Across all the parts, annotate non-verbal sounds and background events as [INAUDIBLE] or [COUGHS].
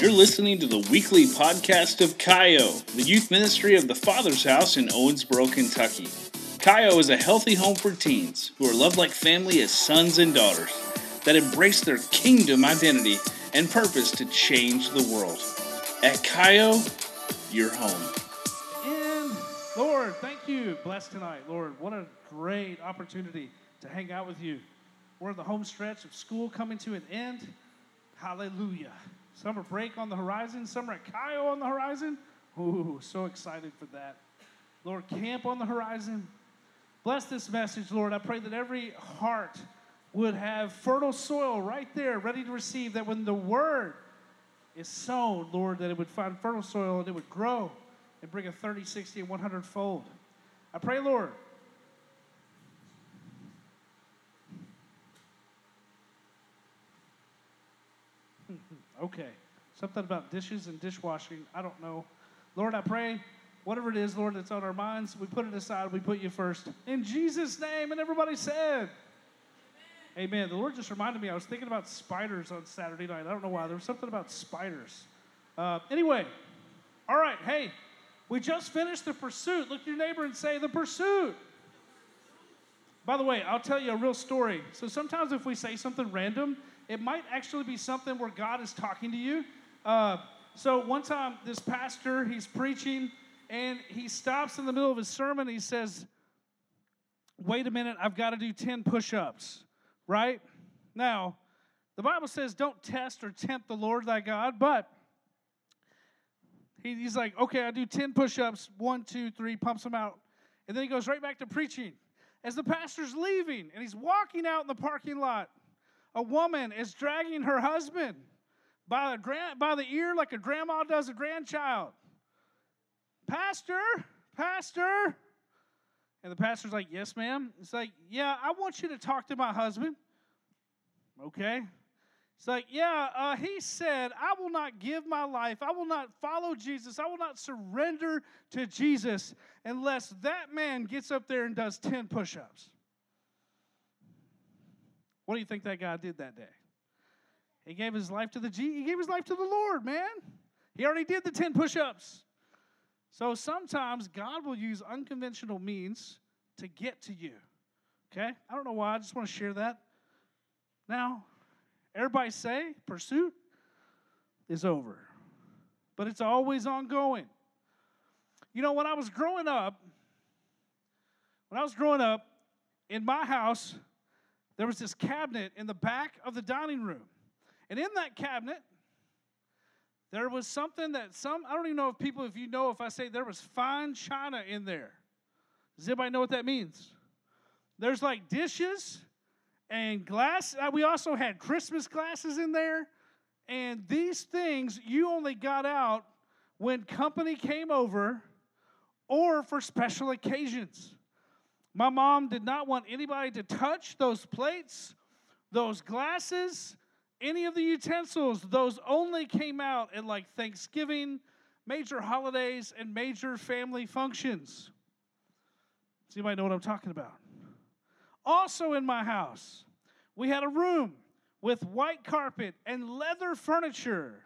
You're listening to the weekly podcast of Kaio, the youth ministry of the Father's House in Owensboro, Kentucky. Kaio is a healthy home for teens who are loved like family as sons and daughters that embrace their kingdom identity and purpose to change the world. At Kaio, you're home. And Lord, thank you. Bless tonight, Lord. What a great opportunity to hang out with you. We're in the home stretch of school coming to an end. Hallelujah. Summer break on the horizon, summer at Kaio on the horizon. Ooh, so excited for that. Lord, camp on the horizon. Bless this message, Lord. I pray that every heart would have fertile soil right there, ready to receive, that when the word is sown, Lord, that it would find fertile soil and it would grow and bring a 30, 60, and 100 fold. I pray, Lord. Okay. Something about dishes and dishwashing. I don't know. Lord, I pray whatever it is, Lord, that's on our minds, we put it aside. We put you first. In Jesus' name. And everybody said, Amen. Amen. The Lord just reminded me, I was thinking about spiders on Saturday night. I don't know why. There was something about spiders. Uh, anyway, all right. Hey, we just finished the pursuit. Look at your neighbor and say, The pursuit. By the way, I'll tell you a real story. So sometimes if we say something random, it might actually be something where God is talking to you. Uh, so one time, this pastor, he's preaching, and he stops in the middle of his sermon. He says, Wait a minute, I've got to do 10 push ups, right? Now, the Bible says, Don't test or tempt the Lord thy God, but he, he's like, Okay, I do 10 push ups, one, two, three, pumps them out. And then he goes right back to preaching. As the pastor's leaving and he's walking out in the parking lot, a woman is dragging her husband by the, grand, by the ear like a grandma does a grandchild. Pastor, Pastor. And the pastor's like, Yes, ma'am. It's like, Yeah, I want you to talk to my husband. Okay. It's like, Yeah, uh, he said, I will not give my life. I will not follow Jesus. I will not surrender to Jesus unless that man gets up there and does 10 push ups. What do you think that guy did that day? He gave his life to the G. He gave his life to the Lord, man. He already did the 10 push ups. So sometimes God will use unconventional means to get to you. Okay? I don't know why. I just want to share that. Now, everybody say pursuit is over, but it's always ongoing. You know, when I was growing up, when I was growing up, in my house, there was this cabinet in the back of the dining room. And in that cabinet, there was something that some, I don't even know if people, if you know, if I say there was fine china in there. Does anybody know what that means? There's like dishes and glass. Uh, we also had Christmas glasses in there. And these things you only got out when company came over or for special occasions. My mom did not want anybody to touch those plates, those glasses, any of the utensils. Those only came out at like Thanksgiving, major holidays, and major family functions. So you might know what I'm talking about? Also, in my house, we had a room with white carpet and leather furniture.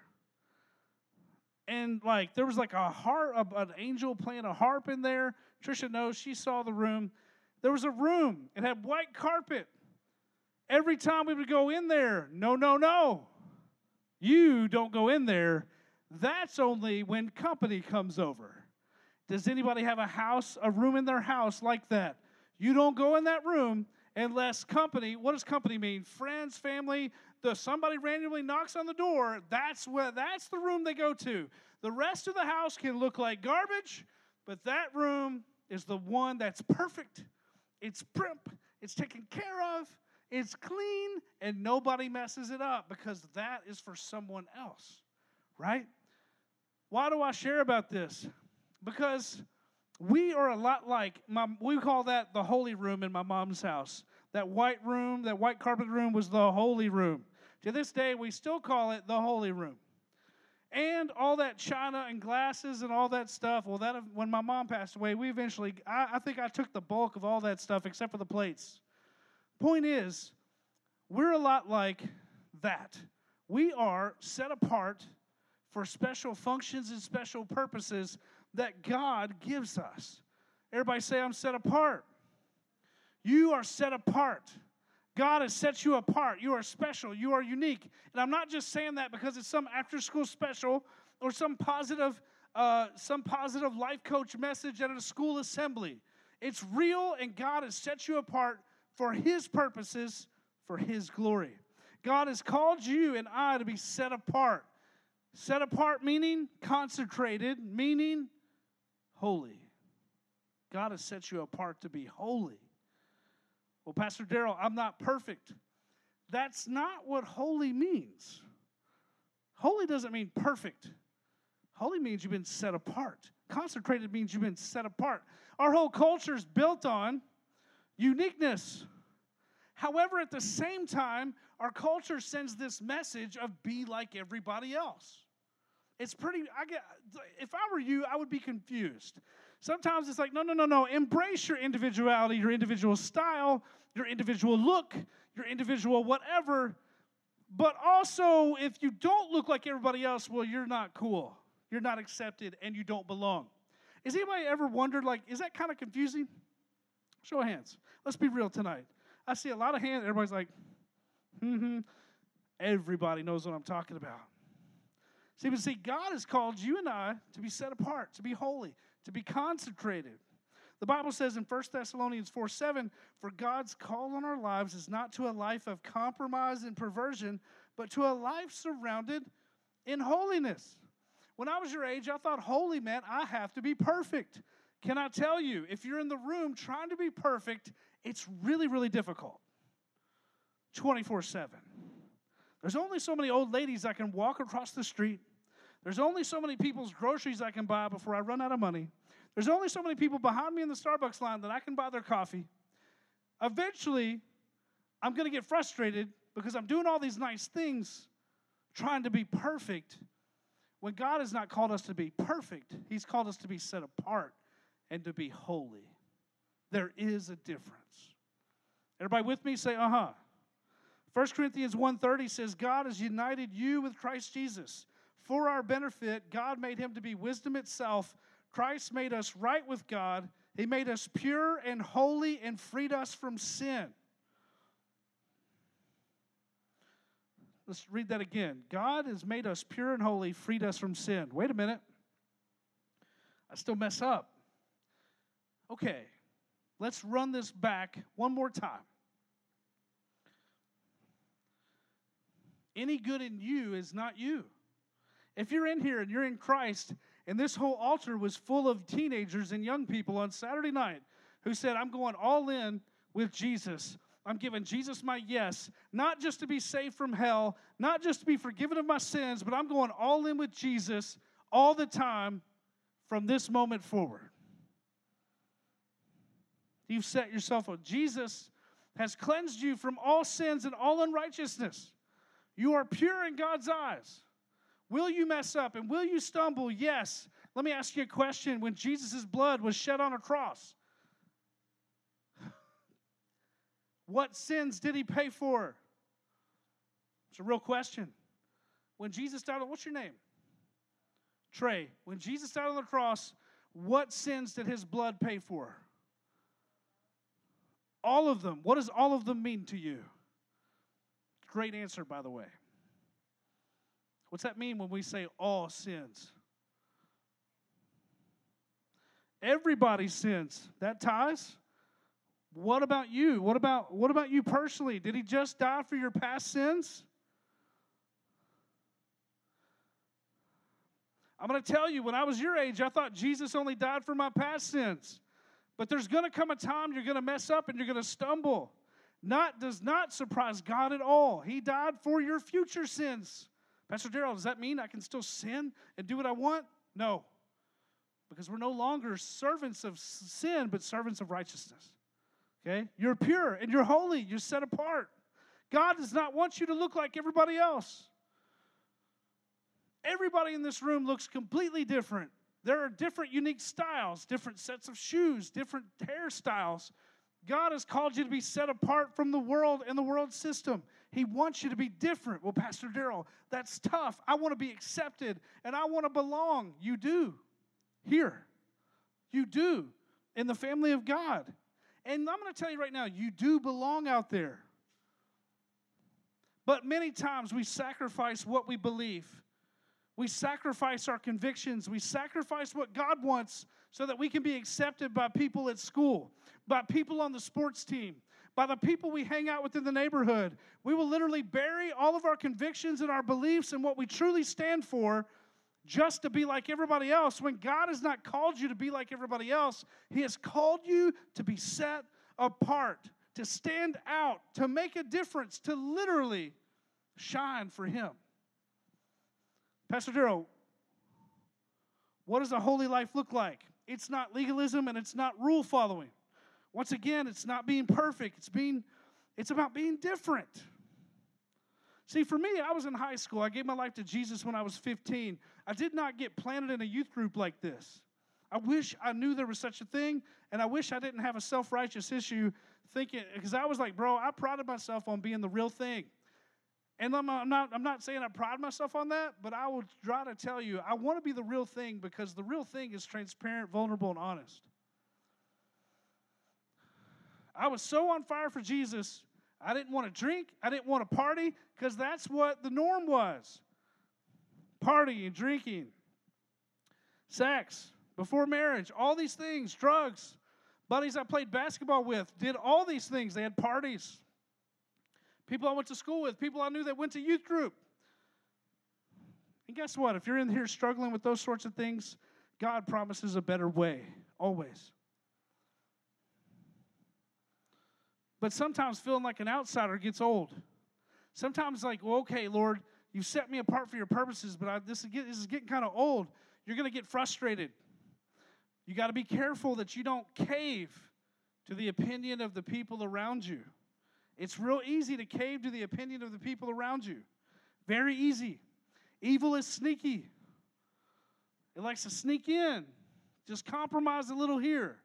And like there was like a harp, an angel playing a harp in there. Trisha knows she saw the room. There was a room, it had white carpet. Every time we would go in there, no, no, no. You don't go in there. That's only when company comes over. Does anybody have a house, a room in their house like that? You don't go in that room unless company, what does company mean? Friends, family, the somebody randomly knocks on the door, that's what that's the room they go to. The rest of the house can look like garbage, but that room is the one that's perfect it's primp, it's taken care of, it's clean, and nobody messes it up because that is for someone else, right? Why do I share about this? Because we are a lot like my, we call that the holy room in my mom's house. That white room, that white carpet room was the holy room. To this day, we still call it the holy room and all that china and glasses and all that stuff. Well, that when my mom passed away, we eventually, I, I think I took the bulk of all that stuff except for the plates. Point is, we're a lot like that. We are set apart for special functions and special purposes that God gives us. Everybody say, I'm set apart. You are set apart. God has set you apart. You are special. You are unique. And I'm not just saying that because it's some after school special or some positive, uh, some positive life coach message at a school assembly. It's real, and God has set you apart for His purposes, for His glory. God has called you and I to be set apart. Set apart meaning consecrated, meaning holy. God has set you apart to be holy. Well, Pastor Daryl, I'm not perfect. That's not what holy means. Holy doesn't mean perfect. Holy means you've been set apart. Consecrated means you've been set apart. Our whole culture is built on uniqueness. However, at the same time, our culture sends this message of be like everybody else. It's pretty, I get, if I were you, I would be confused. Sometimes it's like, no, no, no, no. Embrace your individuality, your individual style, your individual look, your individual whatever. But also, if you don't look like everybody else, well, you're not cool. You're not accepted and you don't belong. Has anybody ever wondered, like, is that kind of confusing? Show of hands. Let's be real tonight. I see a lot of hands. Everybody's like, mm-hmm. Everybody knows what I'm talking about. See, but see, God has called you and I to be set apart, to be holy, to be consecrated. The Bible says in 1 Thessalonians 4 7, for God's call on our lives is not to a life of compromise and perversion, but to a life surrounded in holiness. When I was your age, I thought holy meant I have to be perfect. Can I tell you, if you're in the room trying to be perfect, it's really, really difficult. 24 7. There's only so many old ladies I can walk across the street. There's only so many people's groceries I can buy before I run out of money. There's only so many people behind me in the Starbucks line that I can buy their coffee. Eventually, I'm going to get frustrated because I'm doing all these nice things trying to be perfect when God has not called us to be perfect. He's called us to be set apart and to be holy. There is a difference. Everybody with me? Say, uh huh. 1 Corinthians 1:30 says God has united you with Christ Jesus. For our benefit, God made him to be wisdom itself. Christ made us right with God. He made us pure and holy and freed us from sin. Let's read that again. God has made us pure and holy, freed us from sin. Wait a minute. I still mess up. Okay, let's run this back one more time. Any good in you is not you. If you're in here and you're in Christ, and this whole altar was full of teenagers and young people on Saturday night who said, I'm going all in with Jesus. I'm giving Jesus my yes, not just to be saved from hell, not just to be forgiven of my sins, but I'm going all in with Jesus all the time from this moment forward. You've set yourself up. Jesus has cleansed you from all sins and all unrighteousness. You are pure in God's eyes. Will you mess up and will you stumble? Yes. Let me ask you a question. When Jesus' blood was shed on a cross, what sins did he pay for? It's a real question. When Jesus died on, what's your name? Trey. When Jesus died on the cross, what sins did his blood pay for? All of them. What does all of them mean to you? Great answer, by the way. What's that mean when we say all sins? Everybody sins. That ties. What about you? What about what about you personally? Did he just die for your past sins? I'm going to tell you, when I was your age, I thought Jesus only died for my past sins. But there's going to come a time you're going to mess up and you're going to stumble. Not does not surprise God at all. He died for your future sins. Pastor Daryl, does that mean I can still sin and do what I want? No. Because we're no longer servants of sin, but servants of righteousness. Okay? You're pure and you're holy. You're set apart. God does not want you to look like everybody else. Everybody in this room looks completely different. There are different, unique styles, different sets of shoes, different hairstyles. God has called you to be set apart from the world and the world system. He wants you to be different. Well, Pastor Daryl, that's tough. I want to be accepted and I want to belong. You do here. You do in the family of God. And I'm going to tell you right now, you do belong out there. But many times we sacrifice what we believe. We sacrifice our convictions. We sacrifice what God wants so that we can be accepted by people at school, by people on the sports team, by the people we hang out with in the neighborhood. We will literally bury all of our convictions and our beliefs and what we truly stand for just to be like everybody else when God has not called you to be like everybody else. He has called you to be set apart, to stand out, to make a difference, to literally shine for Him. Pastor Darrell, what does a holy life look like? It's not legalism and it's not rule following. Once again, it's not being perfect. It's being it's about being different. See, for me, I was in high school. I gave my life to Jesus when I was 15. I did not get planted in a youth group like this. I wish I knew there was such a thing, and I wish I didn't have a self righteous issue thinking, because I was like, bro, I prided myself on being the real thing. And I'm, not, I'm not saying I pride myself on that, but I will try to tell you, I want to be the real thing because the real thing is transparent, vulnerable, and honest. I was so on fire for Jesus, I didn't want to drink, I didn't want to party, because that's what the norm was partying, drinking, sex, before marriage, all these things, drugs. Buddies I played basketball with did all these things. They had parties. People I went to school with, people I knew that went to youth group. And guess what? If you're in here struggling with those sorts of things, God promises a better way, always. But sometimes feeling like an outsider gets old. Sometimes, like, well, okay, Lord, you set me apart for your purposes, but I, this, is this is getting kind of old. You're going to get frustrated. You got to be careful that you don't cave to the opinion of the people around you. It's real easy to cave to the opinion of the people around you. Very easy. Evil is sneaky, it likes to sneak in. Just compromise a little here,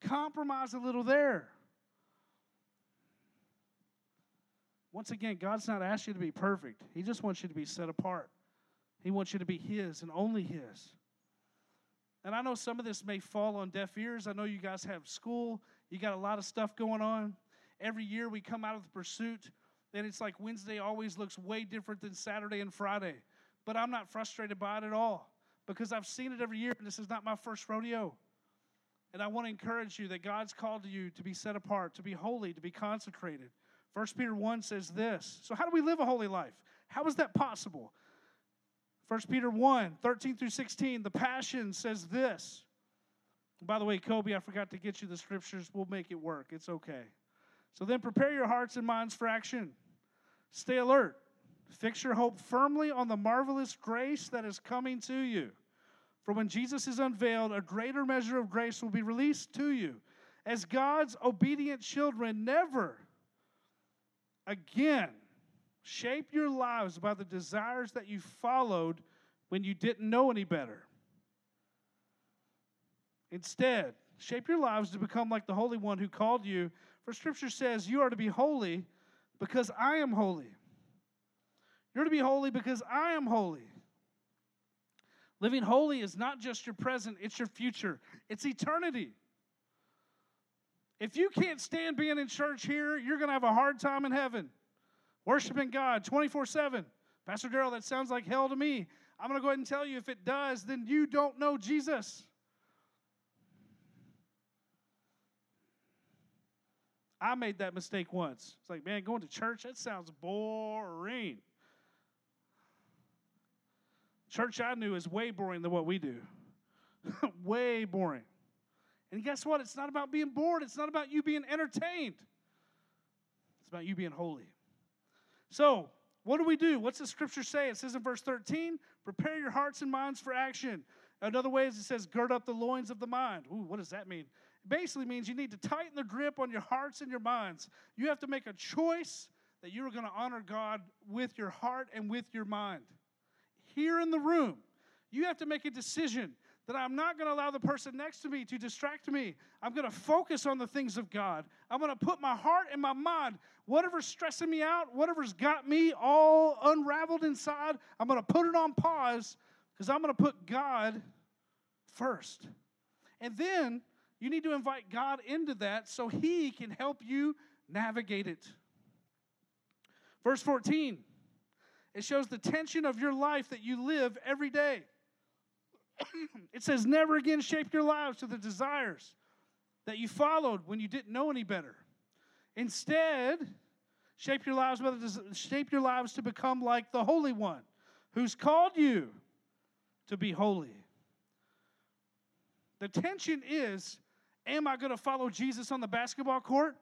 compromise a little there. Once again, God's not asked you to be perfect. He just wants you to be set apart. He wants you to be His and only His. And I know some of this may fall on deaf ears. I know you guys have school, you got a lot of stuff going on. Every year we come out of the pursuit, and it's like Wednesday always looks way different than Saturday and Friday. But I'm not frustrated by it at all because I've seen it every year, and this is not my first rodeo. And I want to encourage you that God's called you to be set apart, to be holy, to be consecrated. 1 Peter 1 says this. So, how do we live a holy life? How is that possible? 1 Peter 1 13 through 16, the Passion says this. By the way, Kobe, I forgot to get you the scriptures. We'll make it work. It's okay. So then prepare your hearts and minds for action. Stay alert. Fix your hope firmly on the marvelous grace that is coming to you. For when Jesus is unveiled, a greater measure of grace will be released to you. As God's obedient children, never again shape your lives by the desires that you followed when you didn't know any better. Instead, shape your lives to become like the Holy One who called you for Scripture says, You are to be holy because I am holy. You're to be holy because I am holy. Living holy is not just your present, it's your future, it's eternity. If you can't stand being in church here, you're going to have a hard time in heaven. Worshiping God 24 7. Pastor Darrell, that sounds like hell to me. I'm going to go ahead and tell you if it does, then you don't know Jesus. I made that mistake once. It's like, man, going to church, that sounds boring. Church I knew is way boring than what we do. [LAUGHS] way boring. And guess what? It's not about being bored, it's not about you being entertained. It's about you being holy. So, what do we do? What's the scripture say? It says in verse 13, prepare your hearts and minds for action. Another way is it says, gird up the loins of the mind. Ooh, what does that mean? It basically means you need to tighten the grip on your hearts and your minds. You have to make a choice that you are going to honor God with your heart and with your mind. Here in the room, you have to make a decision that I'm not going to allow the person next to me to distract me. I'm going to focus on the things of God. I'm going to put my heart and my mind, whatever's stressing me out, whatever's got me all unraveled inside, I'm going to put it on pause because I'm going to put God first. And then you need to invite God into that so He can help you navigate it. Verse 14, it shows the tension of your life that you live every day. [CLEARS THROAT] it says, Never again shape your lives to the desires that you followed when you didn't know any better. Instead, shape your lives, shape your lives to become like the Holy One who's called you to be holy. The tension is am I going to follow Jesus on the basketball court?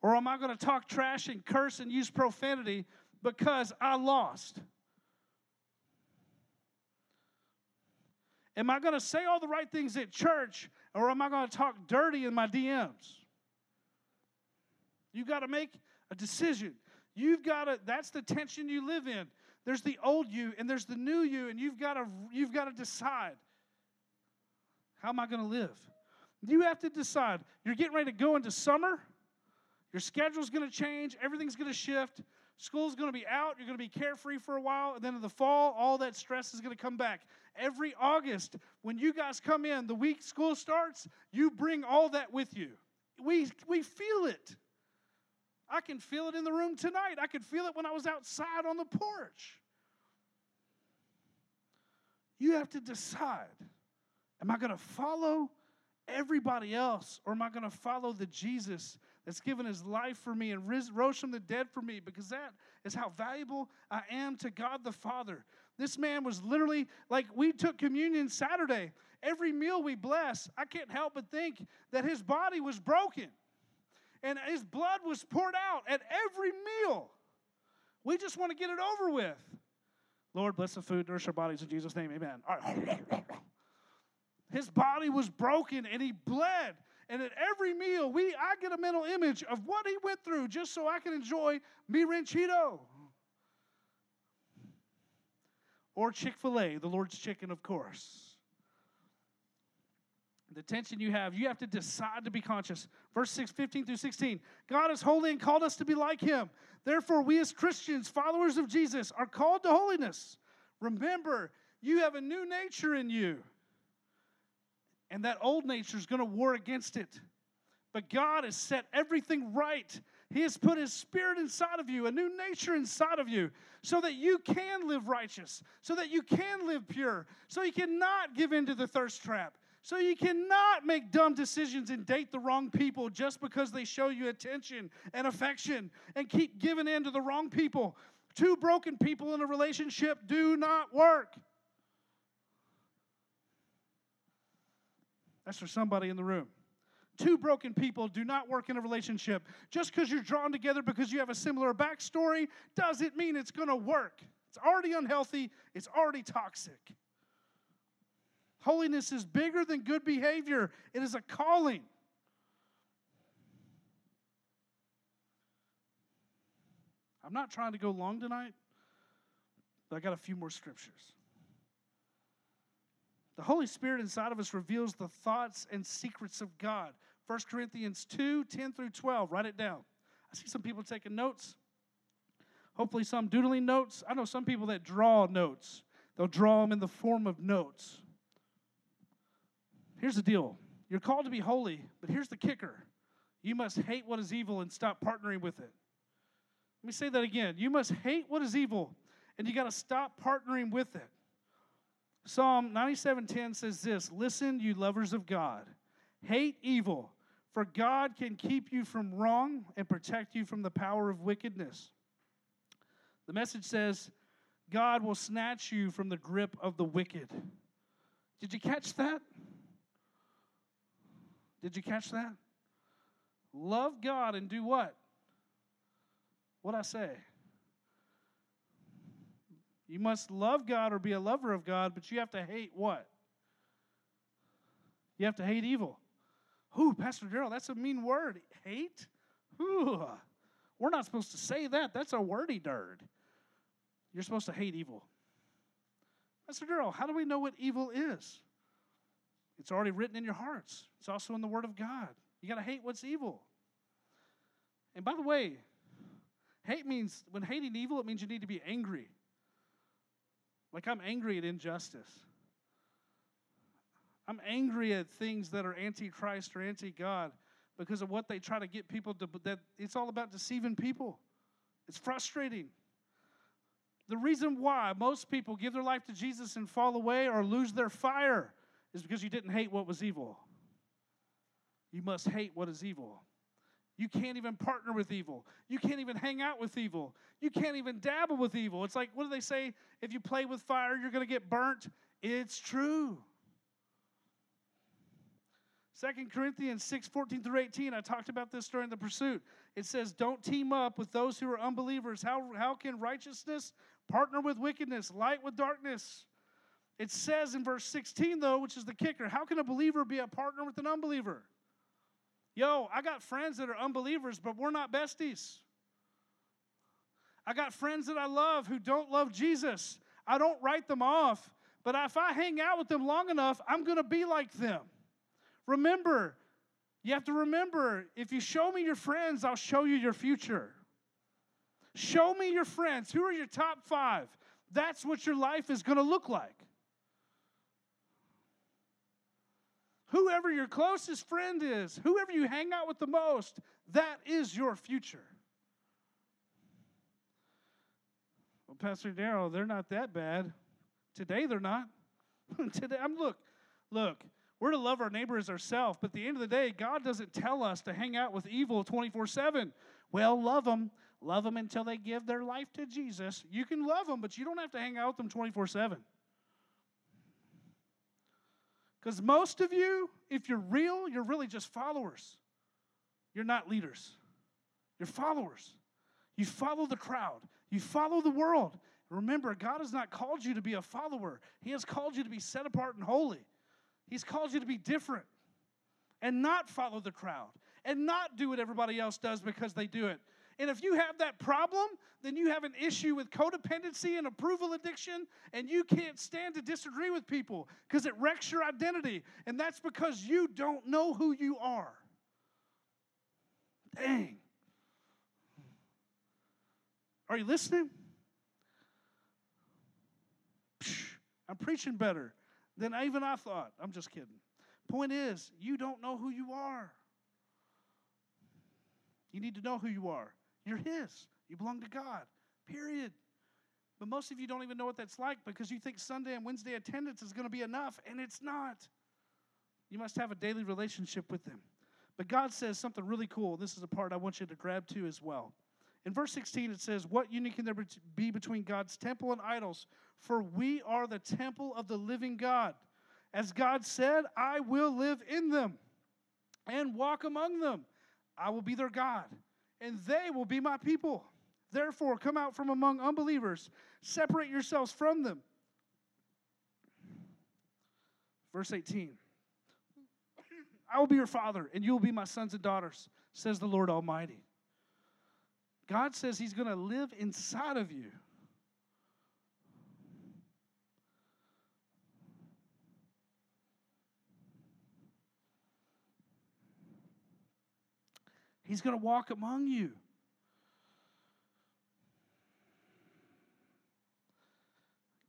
Or am I going to talk trash and curse and use profanity because I lost? Am I going to say all the right things at church or am I going to talk dirty in my DMs? You've got to make a decision. You've got to, that's the tension you live in. There's the old you and there's the new you, and you've got to, you've got to decide how am I going to live? You have to decide. You're getting ready to go into summer. Your schedule's going to change. Everything's going to shift. School's going to be out. You're going to be carefree for a while. And then in the fall, all that stress is going to come back. Every August, when you guys come in, the week school starts, you bring all that with you. We, we feel it. I can feel it in the room tonight. I could feel it when I was outside on the porch. You have to decide am I going to follow everybody else or am I going to follow the Jesus that's given his life for me and rose from the dead for me because that is how valuable I am to God the Father. This man was literally like we took communion Saturday. Every meal we bless, I can't help but think that his body was broken and his blood was poured out at every meal. We just want to get it over with. Lord, bless the food, nourish our bodies in Jesus' name, amen. [LAUGHS] His body was broken and he bled. And at every meal, we I get a mental image of what he went through just so I can enjoy mi ranchito. Or Chick-fil-A, the Lord's chicken, of course. The tension you have, you have to decide to be conscious. Verse 6, 15 through 16. God is holy and called us to be like him. Therefore, we as Christians, followers of Jesus, are called to holiness. Remember, you have a new nature in you. And that old nature is going to war against it. But God has set everything right. He has put His Spirit inside of you, a new nature inside of you, so that you can live righteous, so that you can live pure, so you cannot give in to the thirst trap, so you cannot make dumb decisions and date the wrong people just because they show you attention and affection and keep giving in to the wrong people. Two broken people in a relationship do not work. That's for somebody in the room. Two broken people do not work in a relationship. Just because you're drawn together because you have a similar backstory doesn't mean it's going to work. It's already unhealthy, it's already toxic. Holiness is bigger than good behavior, it is a calling. I'm not trying to go long tonight, but I got a few more scriptures. The Holy Spirit inside of us reveals the thoughts and secrets of God. 1 Corinthians 2 10 through 12. Write it down. I see some people taking notes. Hopefully, some doodling notes. I know some people that draw notes, they'll draw them in the form of notes. Here's the deal you're called to be holy, but here's the kicker you must hate what is evil and stop partnering with it. Let me say that again. You must hate what is evil, and you got to stop partnering with it. Psalm 97:10 says this, "Listen, you lovers of God, hate evil, for God can keep you from wrong and protect you from the power of wickedness." The message says, God will snatch you from the grip of the wicked. Did you catch that? Did you catch that? Love God and do what? What I say? You must love God or be a lover of God, but you have to hate what? You have to hate evil. Ooh, Pastor Darrell, that's a mean word. Hate? Ooh, we're not supposed to say that. That's a wordy dirt. You're supposed to hate evil. Pastor Darrell, how do we know what evil is? It's already written in your hearts, it's also in the Word of God. You got to hate what's evil. And by the way, hate means, when hating evil, it means you need to be angry. Like I'm angry at injustice. I'm angry at things that are anti Christ or anti God because of what they try to get people to, that it's all about deceiving people. It's frustrating. The reason why most people give their life to Jesus and fall away or lose their fire is because you didn't hate what was evil. You must hate what is evil. You can't even partner with evil. You can't even hang out with evil. You can't even dabble with evil. It's like, what do they say? If you play with fire, you're going to get burnt. It's true. Second Corinthians 6 14 through 18, I talked about this during the pursuit. It says, Don't team up with those who are unbelievers. How, how can righteousness partner with wickedness, light with darkness? It says in verse 16, though, which is the kicker, how can a believer be a partner with an unbeliever? Yo, I got friends that are unbelievers, but we're not besties. I got friends that I love who don't love Jesus. I don't write them off, but if I hang out with them long enough, I'm going to be like them. Remember, you have to remember if you show me your friends, I'll show you your future. Show me your friends. Who are your top five? That's what your life is going to look like. Whoever your closest friend is, whoever you hang out with the most, that is your future. Well, Pastor Darrell, they're not that bad. Today they're not. [LAUGHS] Today, I'm look, look, we're to love our neighbor as ourselves, but at the end of the day, God doesn't tell us to hang out with evil 24 7. Well, love them. Love them until they give their life to Jesus. You can love them, but you don't have to hang out with them 24 7. Because most of you, if you're real, you're really just followers. You're not leaders, you're followers. You follow the crowd, you follow the world. Remember, God has not called you to be a follower, He has called you to be set apart and holy. He's called you to be different and not follow the crowd and not do what everybody else does because they do it. And if you have that problem, then you have an issue with codependency and approval addiction, and you can't stand to disagree with people because it wrecks your identity. And that's because you don't know who you are. Dang. Are you listening? I'm preaching better than even I thought. I'm just kidding. Point is, you don't know who you are. You need to know who you are. You're His. You belong to God, period. But most of you don't even know what that's like because you think Sunday and Wednesday attendance is going to be enough, and it's not. You must have a daily relationship with Him. But God says something really cool. This is a part I want you to grab to as well. In verse 16, it says, What union can there be between God's temple and idols? For we are the temple of the living God. As God said, I will live in them and walk among them. I will be their God, and they will be my people. Therefore, come out from among unbelievers, separate yourselves from them. Verse 18 I will be your father, and you will be my sons and daughters, says the Lord Almighty. God says He's going to live inside of you. He's going to walk among you.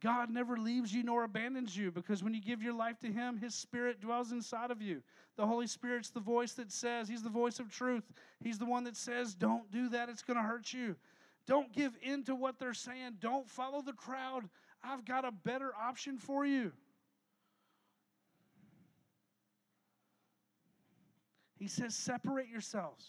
God never leaves you nor abandons you because when you give your life to Him, His Spirit dwells inside of you. The Holy Spirit's the voice that says, He's the voice of truth. He's the one that says, Don't do that, it's going to hurt you. Don't give in to what they're saying. Don't follow the crowd. I've got a better option for you. He says, Separate yourselves.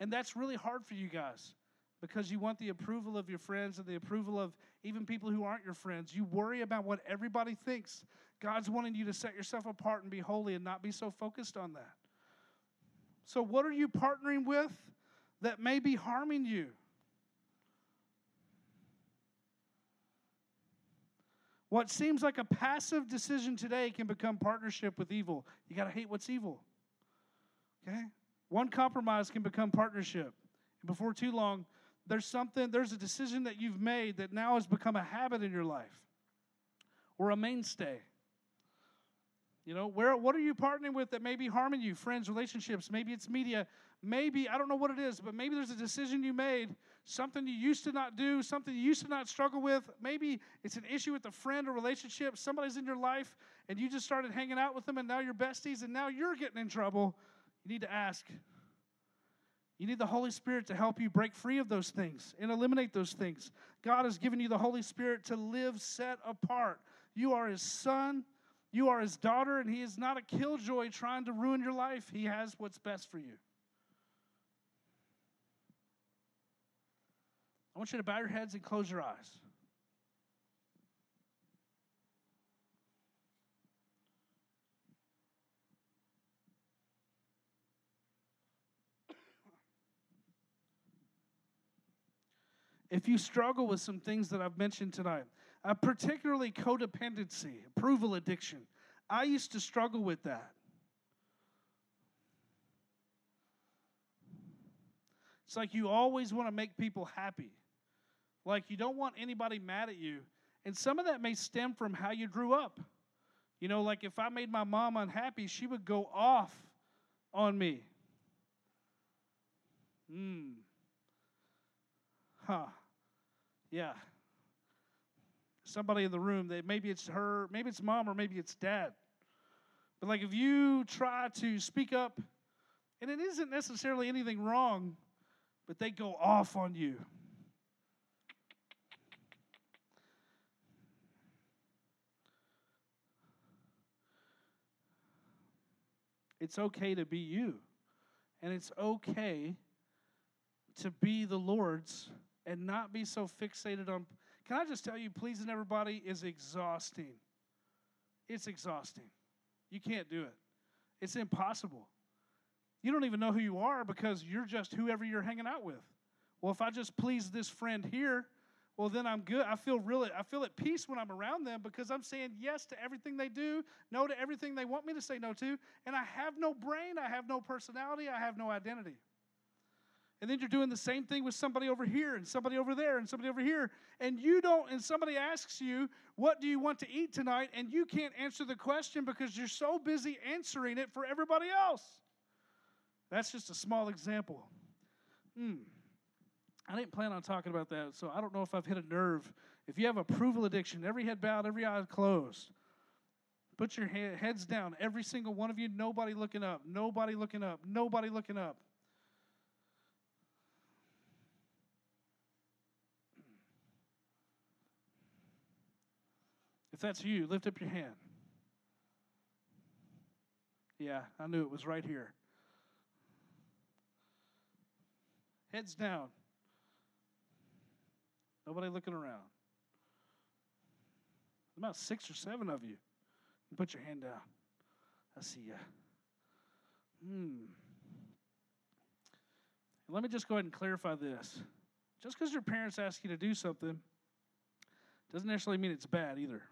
And that's really hard for you guys because you want the approval of your friends and the approval of even people who aren't your friends. You worry about what everybody thinks. God's wanting you to set yourself apart and be holy and not be so focused on that. So, what are you partnering with that may be harming you? What seems like a passive decision today can become partnership with evil. You got to hate what's evil. Okay? One compromise can become partnership. And before too long, there's something, there's a decision that you've made that now has become a habit in your life or a mainstay. You know, where what are you partnering with that may be harming you? Friends, relationships, maybe it's media, maybe I don't know what it is, but maybe there's a decision you made, something you used to not do, something you used to not struggle with. Maybe it's an issue with a friend or relationship. Somebody's in your life and you just started hanging out with them and now you're besties and now you're getting in trouble. You need to ask. You need the Holy Spirit to help you break free of those things and eliminate those things. God has given you the Holy Spirit to live set apart. You are His son you are his daughter, and he is not a killjoy trying to ruin your life. He has what's best for you. I want you to bow your heads and close your eyes. If you struggle with some things that I've mentioned tonight, uh, particularly codependency, approval addiction. I used to struggle with that. It's like you always want to make people happy. Like you don't want anybody mad at you. And some of that may stem from how you grew up. You know, like if I made my mom unhappy, she would go off on me. Hmm. Huh. Yeah somebody in the room that maybe it's her, maybe it's mom, or maybe it's dad. But like if you try to speak up, and it isn't necessarily anything wrong, but they go off on you. It's okay to be you. And it's okay to be the Lord's and not be so fixated on can I just tell you, pleasing everybody is exhausting. It's exhausting. You can't do it, it's impossible. You don't even know who you are because you're just whoever you're hanging out with. Well, if I just please this friend here, well then I'm good. I feel really I feel at peace when I'm around them because I'm saying yes to everything they do, no to everything they want me to say no to, and I have no brain, I have no personality, I have no identity. And then you're doing the same thing with somebody over here and somebody over there and somebody over here. And you don't, and somebody asks you, What do you want to eat tonight? And you can't answer the question because you're so busy answering it for everybody else. That's just a small example. Hmm. I didn't plan on talking about that, so I don't know if I've hit a nerve. If you have approval addiction, every head bowed, every eye closed, put your heads down, every single one of you, nobody looking up, nobody looking up, nobody looking up. If that's you, lift up your hand. Yeah, I knew it was right here. Heads down. Nobody looking around. About six or seven of you. Put your hand down. I see you. Hmm. let me just go ahead and clarify this. Just because your parents ask you to do something doesn't necessarily mean it's bad either.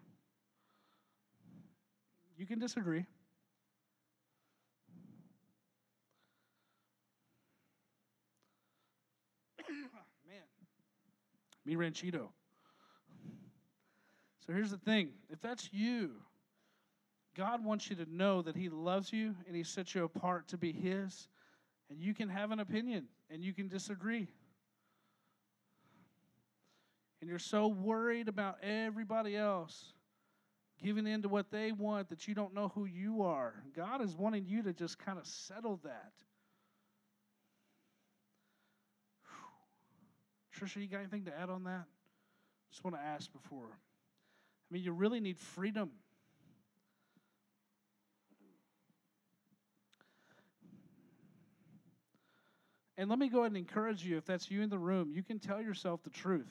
You can disagree. [COUGHS] Man, mi ranchito. So here's the thing if that's you, God wants you to know that He loves you and He set you apart to be His, and you can have an opinion and you can disagree. And you're so worried about everybody else giving in to what they want that you don't know who you are. God is wanting you to just kind of settle that. Trisha, you got anything to add on that? Just want to ask before. I mean, you really need freedom. And let me go ahead and encourage you if that's you in the room, you can tell yourself the truth.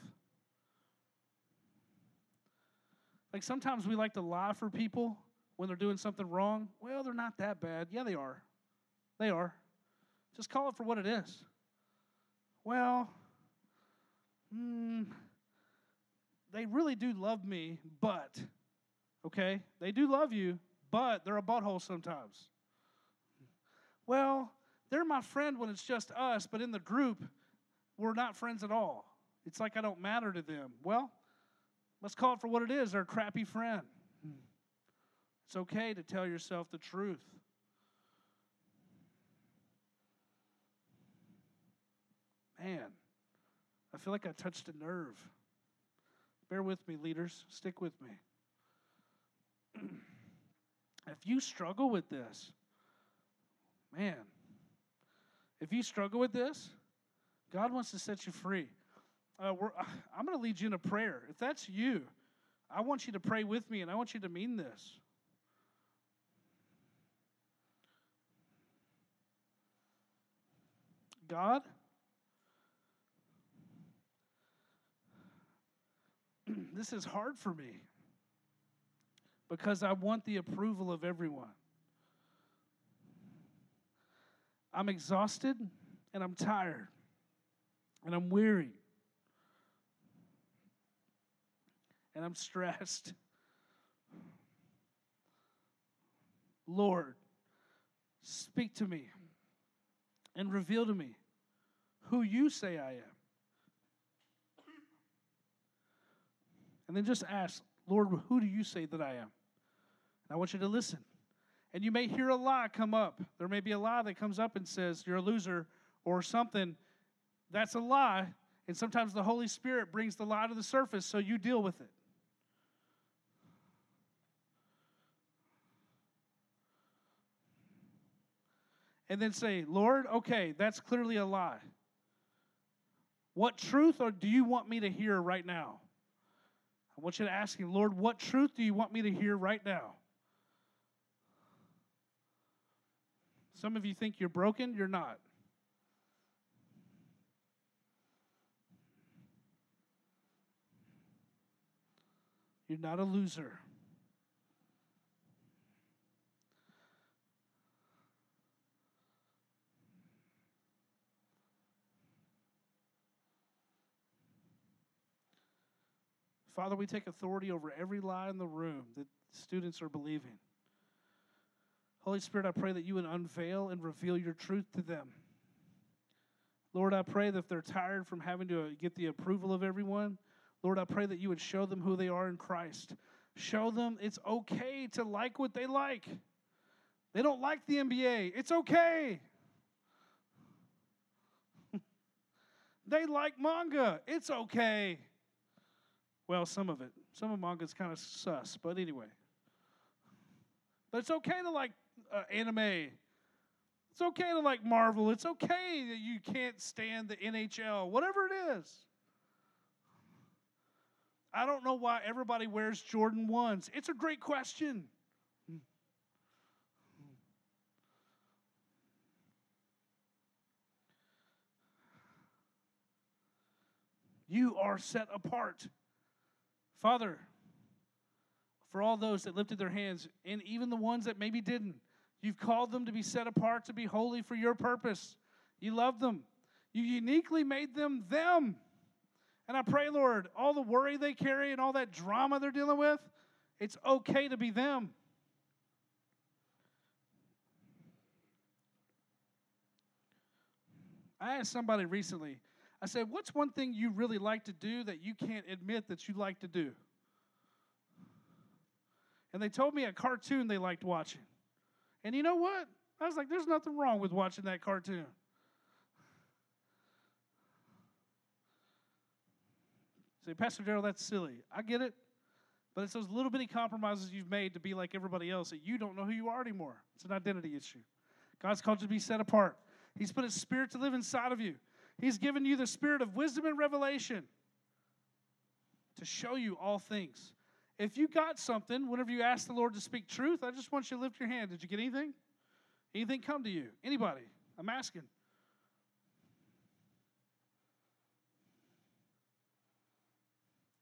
Like sometimes we like to lie for people when they're doing something wrong. Well, they're not that bad. Yeah, they are. They are. Just call it for what it is. Well, hmm, they really do love me, but, okay, they do love you, but they're a butthole sometimes. Well, they're my friend when it's just us, but in the group, we're not friends at all. It's like I don't matter to them. Well, Let's call it for what it is, our crappy friend. It's okay to tell yourself the truth. Man, I feel like I touched a nerve. Bear with me, leaders. Stick with me. [CLEARS THROAT] if you struggle with this, man, if you struggle with this, God wants to set you free. Uh, [LAUGHS] I'm going to lead you in a prayer. If that's you, I want you to pray with me and I want you to mean this. God, [CLEARS THROAT] this is hard for me because I want the approval of everyone. I'm exhausted and I'm tired and I'm weary and I'm stressed. Lord, speak to me and reveal to me who you say I am. And then just ask, Lord, who do you say that I am? And I want you to listen. And you may hear a lie come up. There may be a lie that comes up and says, You're a loser or something. That's a lie. And sometimes the Holy Spirit brings the lie to the surface, so you deal with it. And then say, Lord, okay, that's clearly a lie. What truth or do you want me to hear right now? I want you to ask him, Lord, what truth do you want me to hear right now? Some of you think you're broken, you're not. You're not a loser. Father, we take authority over every lie in the room that students are believing. Holy Spirit, I pray that you would unveil and reveal your truth to them. Lord, I pray that if they're tired from having to uh, get the approval of everyone, Lord, I pray that you would show them who they are in Christ. Show them it's okay to like what they like. They don't like the NBA. It's okay. [LAUGHS] they like manga. It's okay. Well, some of it. Some of manga's kind of sus, but anyway. But it's okay to like uh, anime. It's okay to like Marvel. It's okay that you can't stand the NHL, whatever it is. I don't know why everybody wears Jordan 1s. It's a great question. You are set apart. Father, for all those that lifted their hands, and even the ones that maybe didn't, you've called them to be set apart, to be holy for your purpose. You love them. You uniquely made them them. And I pray, Lord, all the worry they carry and all that drama they're dealing with, it's okay to be them. I asked somebody recently, I said, What's one thing you really like to do that you can't admit that you like to do? And they told me a cartoon they liked watching. And you know what? I was like, There's nothing wrong with watching that cartoon. Say, Pastor Darrell, that's silly. I get it. But it's those little bitty compromises you've made to be like everybody else that you don't know who you are anymore. It's an identity issue. God's called you to be set apart. He's put His Spirit to live inside of you. He's given you the spirit of wisdom and revelation to show you all things. If you got something, whenever you ask the Lord to speak truth, I just want you to lift your hand. Did you get anything? Anything come to you? Anybody? I'm asking.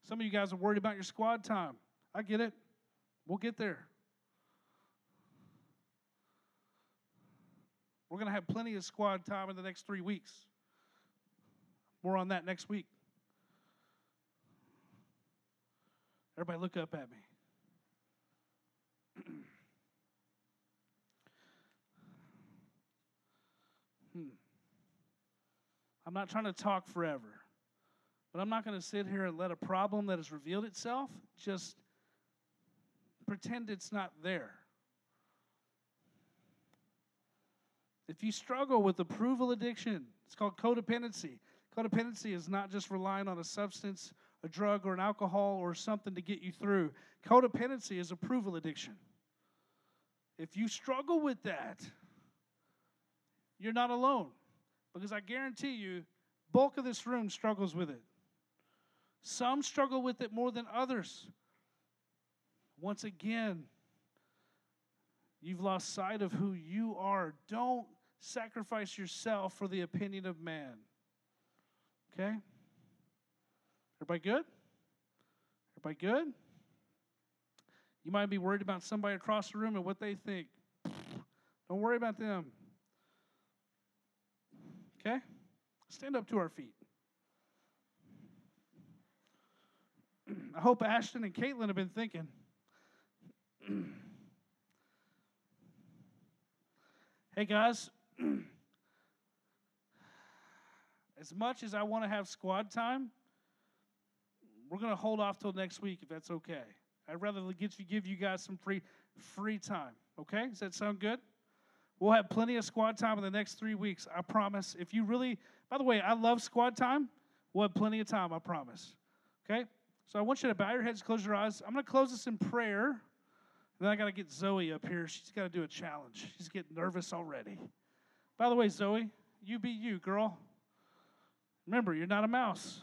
Some of you guys are worried about your squad time. I get it. We'll get there. We're going to have plenty of squad time in the next three weeks. More on that next week. Everybody, look up at me. [CLEARS THROAT] hmm. I'm not trying to talk forever, but I'm not going to sit here and let a problem that has revealed itself just pretend it's not there. If you struggle with approval addiction, it's called codependency. Codependency is not just relying on a substance, a drug, or an alcohol or something to get you through. Codependency is approval addiction. If you struggle with that, you're not alone. Because I guarantee you, bulk of this room struggles with it. Some struggle with it more than others. Once again, you've lost sight of who you are. Don't sacrifice yourself for the opinion of man. Okay? Everybody good? Everybody good? You might be worried about somebody across the room and what they think. Don't worry about them. Okay? Stand up to our feet. [CLEARS THROAT] I hope Ashton and Caitlin have been thinking. [CLEARS THROAT] hey, guys. [CLEARS THROAT] as much as I want to have squad time, we're going to hold off till next week if that's okay. I'd rather get you, give you guys some free free time. Okay? Does that sound good? We'll have plenty of squad time in the next three weeks. I promise. If you really, by the way, I love squad time. We'll have plenty of time. I promise. Okay? So I want you to bow your heads, close your eyes. I'm going to close this in prayer. And then I got to get Zoe up here. She's got to do a challenge. She's getting nervous already. By the way, Zoe, you be you, girl. Remember, you're not a mouse.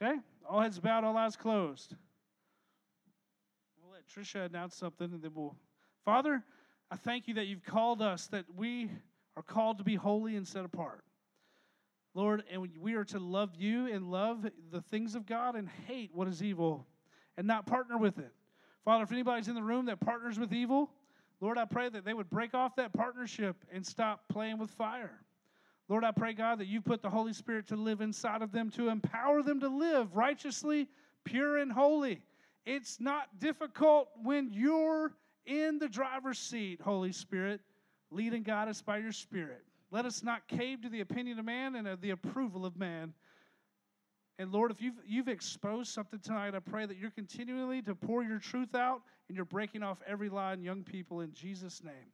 Okay? All heads bowed, all eyes closed. We'll let Trisha announce something and then we'll. Father, I thank you that you've called us, that we are called to be holy and set apart. Lord, and we are to love you and love the things of God and hate what is evil and not partner with it. Father, if anybody's in the room that partners with evil, Lord, I pray that they would break off that partnership and stop playing with fire. Lord, I pray, God, that you put the Holy Spirit to live inside of them to empower them to live righteously, pure, and holy. It's not difficult when you're in the driver's seat, Holy Spirit. Lead and guide us by your Spirit. Let us not cave to the opinion of man and the approval of man. And Lord, if you've, you've exposed something tonight, I pray that you're continually to pour your truth out and you're breaking off every lie in young people in Jesus' name.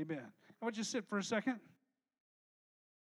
Amen. I want you to sit for a second.